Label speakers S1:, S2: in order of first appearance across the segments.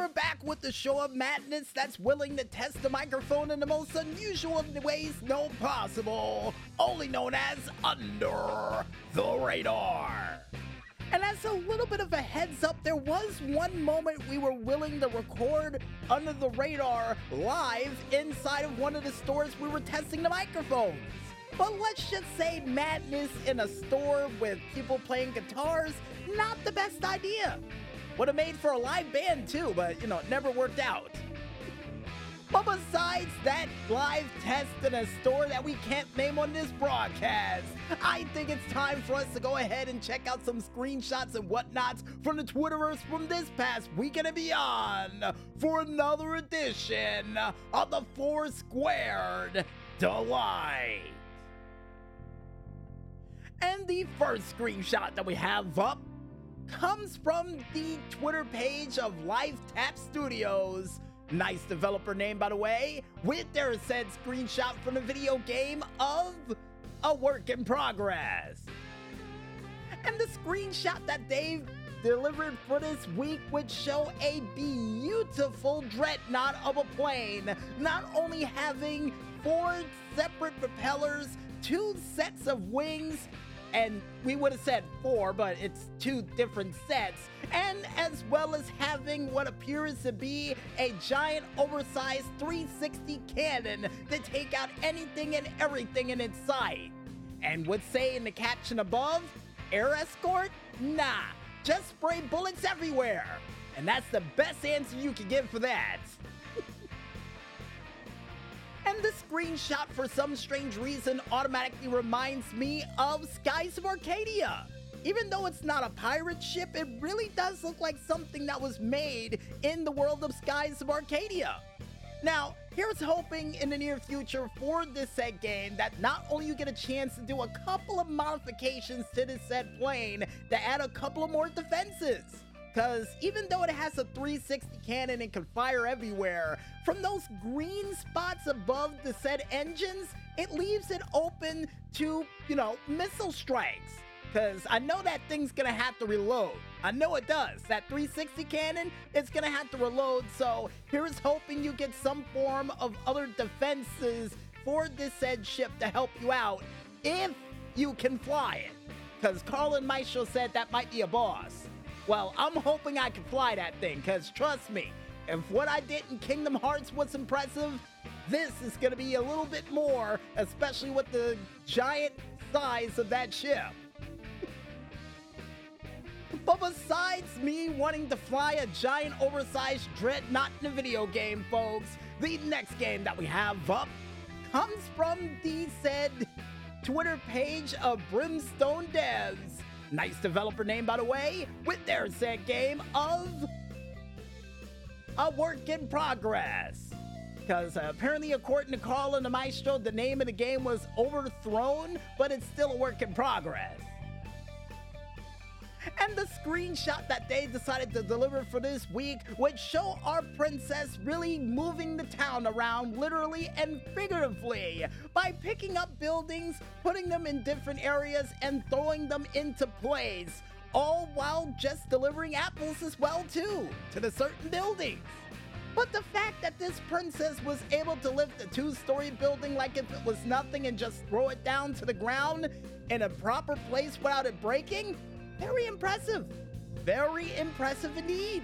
S1: we're back with the show of madness that's willing to test the microphone in the most unusual ways known possible, only known as Under the Radar. And as a little bit of a heads up, there was one moment we were willing to record Under the Radar live inside of one of the stores we were testing the microphones. But let's just say madness in a store with people playing guitars, not the best idea. Would have made for a live band too, but you know, it never worked out. But besides that live test in a store that we can't name on this broadcast, I think it's time for us to go ahead and check out some screenshots and whatnots from the Twitterers from this past weekend and beyond for another edition of the Four Squared Delight. And the first screenshot that we have up comes from the Twitter page of Live Tap Studios. Nice developer name, by the way, with their said screenshot from the video game of a work in progress. And the screenshot that they delivered for this week would show a beautiful dreadnought of a plane, not only having four separate propellers, two sets of wings, and we would have said four, but it's two different sets, and as well as having what appears to be a giant oversized 360 cannon to take out anything and everything in its sight. And would say in the caption above, air escort? Nah, just spray bullets everywhere. And that's the best answer you can give for that. And the screenshot, for some strange reason, automatically reminds me of Skies of Arcadia. Even though it's not a pirate ship, it really does look like something that was made in the world of Skies of Arcadia. Now, here's hoping in the near future for this set game that not only you get a chance to do a couple of modifications to this set plane to add a couple of more defenses. Because even though it has a 360 cannon and can fire everywhere, from those green spots above the said engines, it leaves it open to, you know, missile strikes. Because I know that thing's gonna have to reload. I know it does. That 360 cannon, it's gonna have to reload. So here's hoping you get some form of other defenses for this said ship to help you out if you can fly it. Because Carlin Maestro said that might be a boss. Well, I'm hoping I can fly that thing, because trust me, if what I did in Kingdom Hearts was impressive, this is going to be a little bit more, especially with the giant size of that ship. but besides me wanting to fly a giant oversized dreadnought in a video game, folks, the next game that we have up comes from the said Twitter page of Brimstone Devs. Nice developer name, by the way, with their said game of a work in progress. Because uh, apparently, according to Carl and the Maestro, the name of the game was overthrown, but it's still a work in progress. And the screenshot that they decided to deliver for this week would show our princess really moving the town around, literally and figuratively, by picking up buildings, putting them in different areas, and throwing them into place. All while just delivering apples as well too, to the certain buildings. But the fact that this princess was able to lift a two story building like if it was nothing and just throw it down to the ground in a proper place without it breaking, very impressive. Very impressive indeed.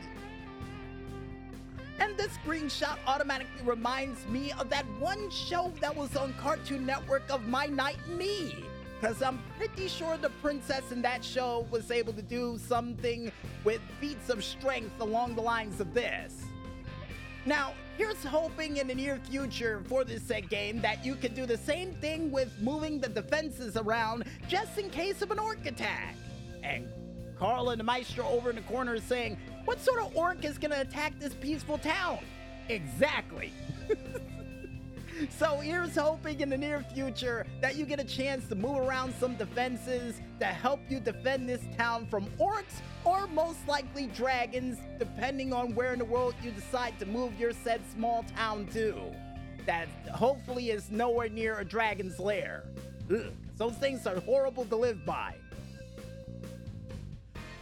S1: And this screenshot automatically reminds me of that one show that was on Cartoon Network of My Night Me. Because I'm pretty sure the princess in that show was able to do something with feats of strength along the lines of this. Now, here's hoping in the near future for this set game that you can do the same thing with moving the defenses around just in case of an orc attack. And Carl and the Maestro over in the corner is saying, What sort of orc is gonna attack this peaceful town? Exactly. so here's hoping in the near future that you get a chance to move around some defenses to help you defend this town from orcs or most likely dragons, depending on where in the world you decide to move your said small town to. That hopefully is nowhere near a dragon's lair. Ugh, those things are horrible to live by.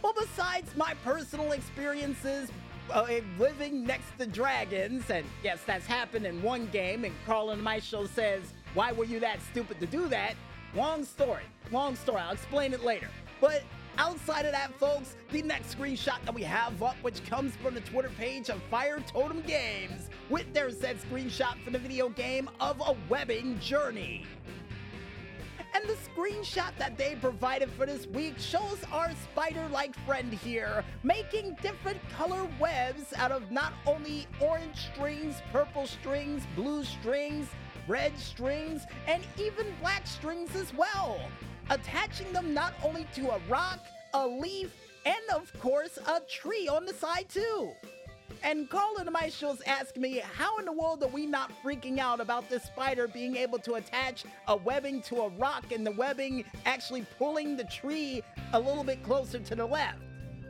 S1: Well, besides my personal experiences uh, living next to dragons, and yes, that's happened in one game, and Carl and Maestro says, why were you that stupid to do that? Long story, long story, I'll explain it later. But outside of that, folks, the next screenshot that we have up, which comes from the Twitter page of Fire Totem Games, with their said screenshot for the video game of a webbing journey. And the screenshot that they provided for this week shows our spider-like friend here making different color webs out of not only orange strings, purple strings, blue strings, red strings, and even black strings as well. Attaching them not only to a rock, a leaf, and of course a tree on the side too. And Colin Maestros asked me, how in the world are we not freaking out about this spider being able to attach a webbing to a rock and the webbing actually pulling the tree a little bit closer to the left?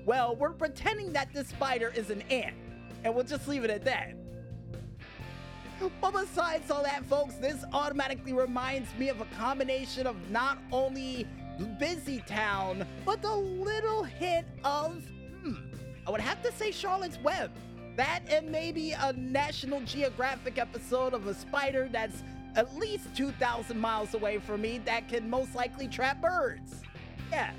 S1: Well, we're pretending that this spider is an ant, and we'll just leave it at that. But besides all that, folks, this automatically reminds me of a combination of not only Busy Town, but a little hint of, hmm, I would have to say Charlotte's Web. That and maybe a National Geographic episode of a spider that's at least 2,000 miles away from me that can most likely trap birds. Yeah.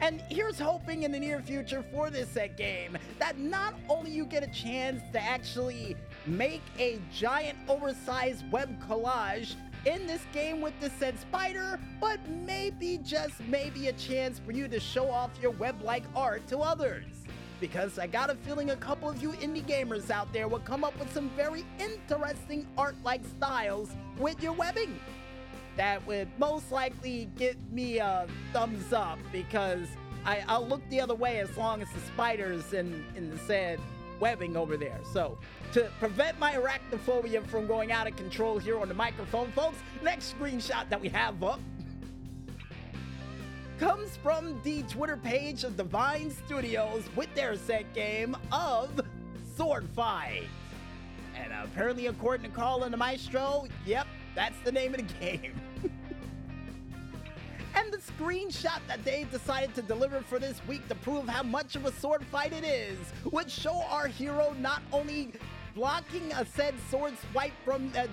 S1: And here's hoping in the near future for this set game that not only you get a chance to actually make a giant oversized web collage in this game with the said spider, but maybe just maybe a chance for you to show off your web-like art to others because I got a feeling a couple of you indie gamers out there will come up with some very interesting art-like styles with your webbing. That would most likely get me a thumbs up because I, will look the other way as long as the spiders in, in the said webbing over there. So, to prevent my arachnophobia from going out of control here on the microphone, folks, next screenshot that we have up comes from the Twitter page of Divine Studios with their set game of Sword Fight. And apparently, according to Carl and the Maestro, yep, that's the name of the game. and the screenshot that they decided to deliver for this week to prove how much of a sword fight it is would show our hero not only blocking a said sword swipe from a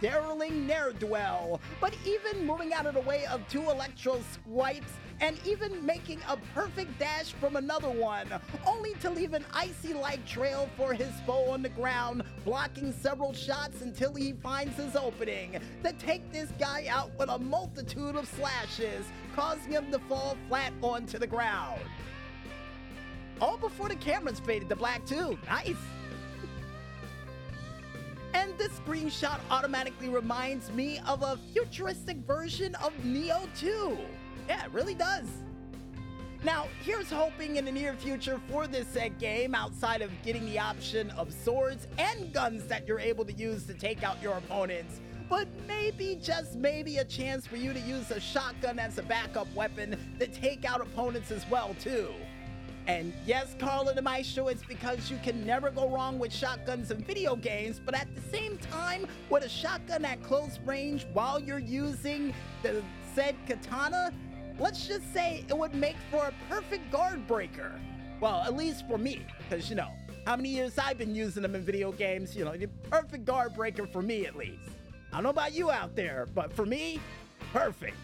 S1: Darling Ne'er-Dwell, but even moving out of the way of two Electro swipes and even making a perfect dash from another one, only to leave an icy-like trail for his foe on the ground, blocking several shots until he finds his opening, to take this guy out with a multitude of slashes, causing him to fall flat onto the ground. All before the cameras faded to black too. Nice. And this screenshot automatically reminds me of a futuristic version of Nioh 2. Yeah, it really does. Now, here's hoping in the near future for this set game, outside of getting the option of swords and guns that you're able to use to take out your opponents, but maybe, just maybe, a chance for you to use a shotgun as a backup weapon to take out opponents as well, too. And yes, Carla the Maestro, it's because you can never go wrong with shotguns and video games, but at the same time, with a shotgun at close range while you're using the said katana, let's just say it would make for a perfect guard breaker. Well, at least for me, because you know, how many years I've been using them in video games, you know, the perfect guard breaker for me at least. I don't know about you out there, but for me, perfect.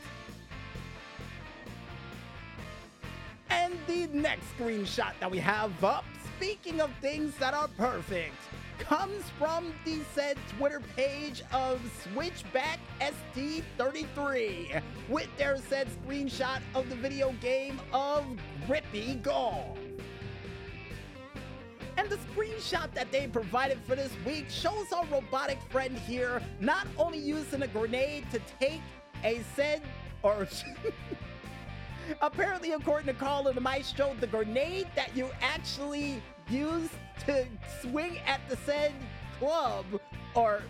S1: And the next screenshot that we have up, speaking of things that are perfect, comes from the said Twitter page of Switchback ST33 with their said screenshot of the video game of Grippy Golf. And the screenshot that they provided for this week shows our robotic friend here not only using a grenade to take a said or Apparently, according to Carl and the Maestro, the grenade that you actually use to swing at the said club, or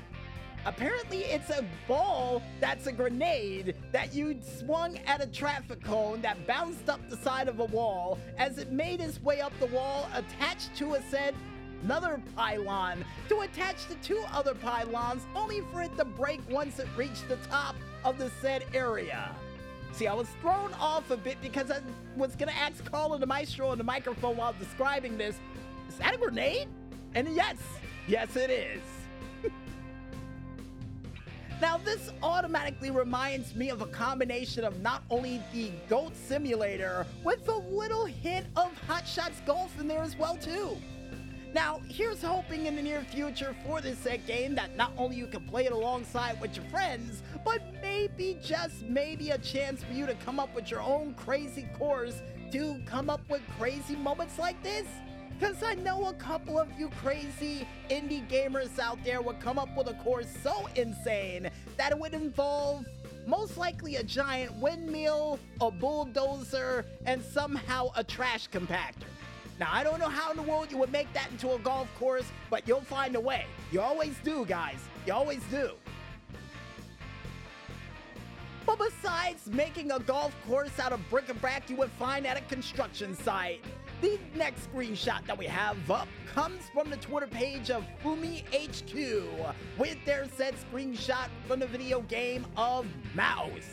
S1: apparently it's a ball that's a grenade that you swung at a traffic cone that bounced up the side of a wall as it made its way up the wall attached to a said another pylon to attach the two other pylons only for it to break once it reached the top of the said area. See, I was thrown off a bit because I was gonna ask Carlo the Maestro on the microphone while describing this. Is that a grenade? And yes, yes it is. Now, this automatically reminds me of a combination of not only the GOAT Simulator, with a little hint of Hot Shots Golf in there as well, too. Now, here's hoping in the near future for this set game that not only you can play it alongside with your friends, but maybe, just maybe, a chance for you to come up with your own crazy course to come up with crazy moments like this. Because I know a couple of you crazy indie gamers out there would come up with a course so insane that it would involve most likely a giant windmill, a bulldozer, and somehow a trash compactor. Now, I don't know how in the world you would make that into a golf course, but you'll find a way. You always do, guys. You always do. But besides making a golf course out of bric-a-brac you would find at a construction site, the next screenshot that we have up comes from the Twitter page of Fumi HQ with their said screenshot from the video game of Maus.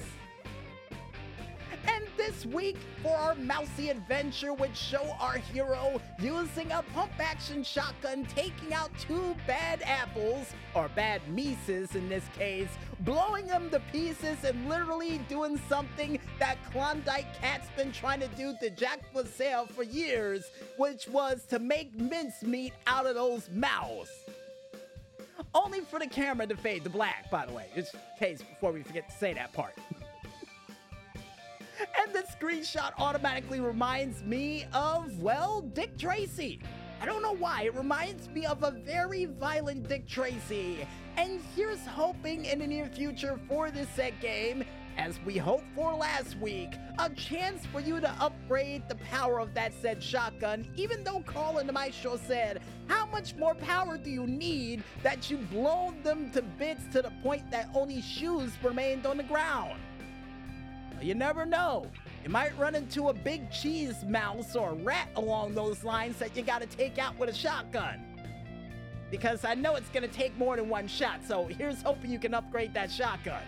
S1: And this week, for our mousy adventure, would show our hero using a pump action shotgun taking out two bad apples, or bad Mises in this case, blowing them to pieces and literally doing something that Klondike Kat's been trying to do to Jack Sale for years, which was to make mincemeat out of those mouse. Only for the camera to fade to black, by the way, just in case before we forget to say that part. And the screenshot automatically reminds me of, well, Dick Tracy. I don't know why, it reminds me of a very violent Dick Tracy. And here's hoping in the near future for this set game, as we hoped for last week, a chance for you to upgrade the power of that said shotgun, even though Colin the Maestro said, how much more power do you need that you blow them to bits to the point that only shoes remained on the ground? You never know. You might run into a big cheese mouse or rat along those lines that you gotta take out with a shotgun. Because I know it's gonna take more than one shot, so here's hoping you can upgrade that shotgun.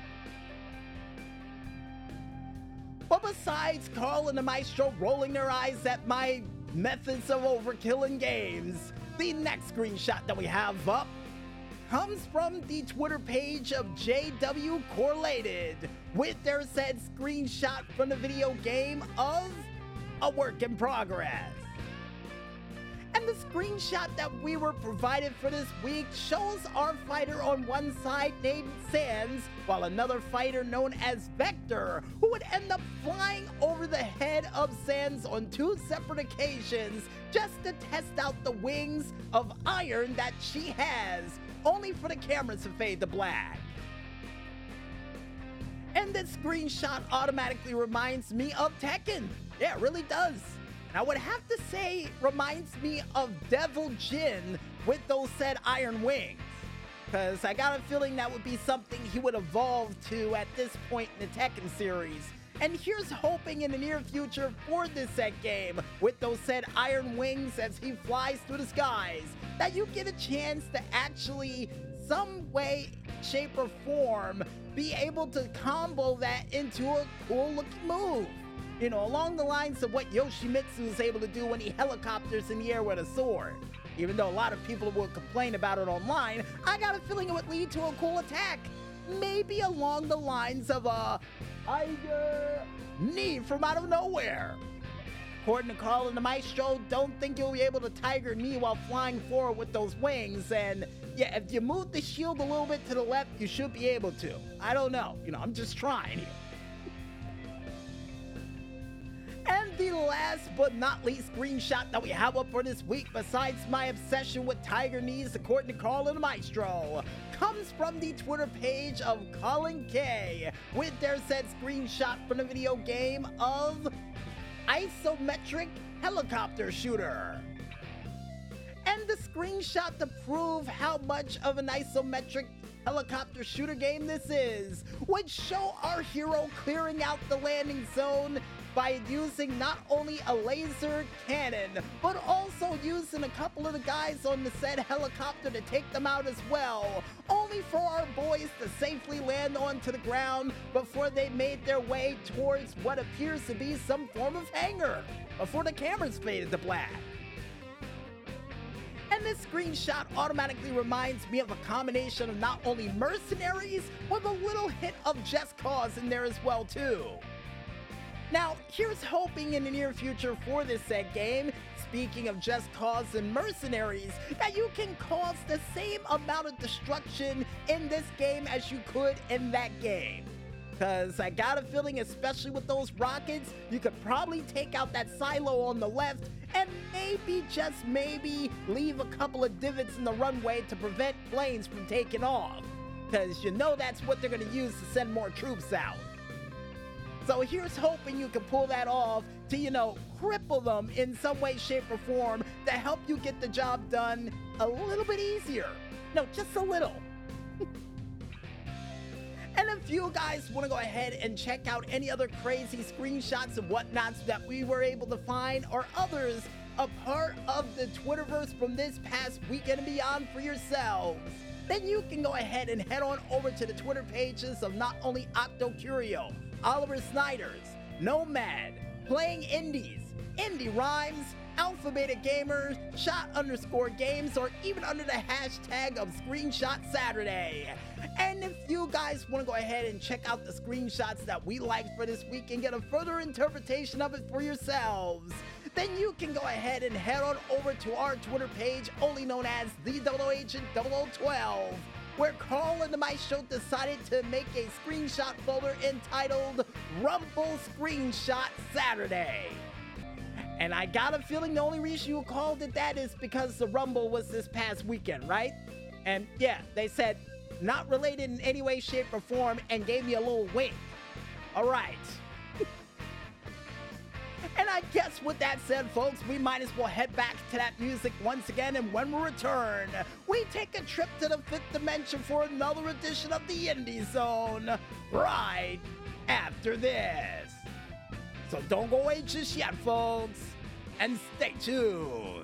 S1: But besides Carl and the Maestro rolling their eyes at my methods of overkilling games, the next screenshot that we have up comes from the Twitter page of JW Correlated with their said screenshot from the video game of a work in progress. And the screenshot that we were provided for this week shows our fighter on one side named Sans, while another fighter known as Vector, who would end up flying over the head of Sans on two separate occasions just to test out the wings of iron that she has, only for the cameras to fade to black. And this screenshot automatically reminds me of Tekken. Yeah, it really does. And I would have to say, reminds me of Devil Jin with those said iron wings. Because I got a feeling that would be something he would evolve to at this point in the Tekken series. And here's hoping in the near future for this set game, with those said iron wings as he flies through the skies, that you get a chance to actually, some way, shape, or form, be able to combo that into a cool looking move. You know, along the lines of what Yoshimitsu is able to do when he helicopters in the air with a sword. Even though a lot of people will complain about it online, I got a feeling it would lead to a cool attack. Maybe along the lines of uh, a Tiger Knee from out of nowhere. According to Carl and the Maestro, don't think you'll be able to Tiger Knee while flying forward with those wings. And yeah, if you move the shield a little bit to the left, you should be able to. I don't know. You know, I'm just trying here. And the last but not least screenshot that we have up for this week, besides my obsession with tiger knees, according to Carl and Maestro, comes from the Twitter page of Colin K, with their said screenshot from the video game of Isometric Helicopter Shooter. And the screenshot to prove how much of an isometric helicopter shooter game this is would show our hero clearing out the landing zone by using not only a laser cannon, but also using a couple of the guys on the said helicopter to take them out as well, only for our boys to safely land onto the ground before they made their way towards what appears to be some form of hangar, before the cameras faded to black. And this screenshot automatically reminds me of a combination of not only mercenaries, with a little hint of Just Cause in there as well too. Now, here's hoping in the near future for this said game, speaking of Just Cause and Mercenaries, that you can cause the same amount of destruction in this game as you could in that game. Cause I got a feeling, especially with those rockets, you could probably take out that silo on the left and maybe, just maybe, leave a couple of divots in the runway to prevent planes from taking off. Cause you know that's what they're gonna use to send more troops out. So here's hoping you can pull that off to, you know, cripple them in some way, shape, or form to help you get the job done a little bit easier. No, just a little. and if you guys want to go ahead and check out any other crazy screenshots and whatnots that we were able to find or others a part of the Twitterverse from this past weekend and beyond for yourselves, then you can go ahead and head on over to the Twitter pages of not only Octocurio, Oliver Snyders, Nomad, Playing Indies, Indie Rhymes, Alpha Beta Gamer, Shot underscore games, or even under the hashtag of Screenshot Saturday. And if you guys want to go ahead and check out the screenshots that we liked for this week and get a further interpretation of it for yourselves, then you can go ahead and head on over to our Twitter page, only known as the Dodo Agent 0012 where Carl and my show decided to make a screenshot folder entitled Rumble Screenshot Saturday. And I got a feeling the only reason you called it that is because the Rumble was this past weekend, right? And yeah, they said not related in any way, shape, or form and gave me a little wink. All right. I guess with that said, folks, we might as well head back to that music once again. And when we return, we take a trip to the fifth dimension for another edition of the Indie Zone right after this. So don't go away just yet, folks, and stay tuned.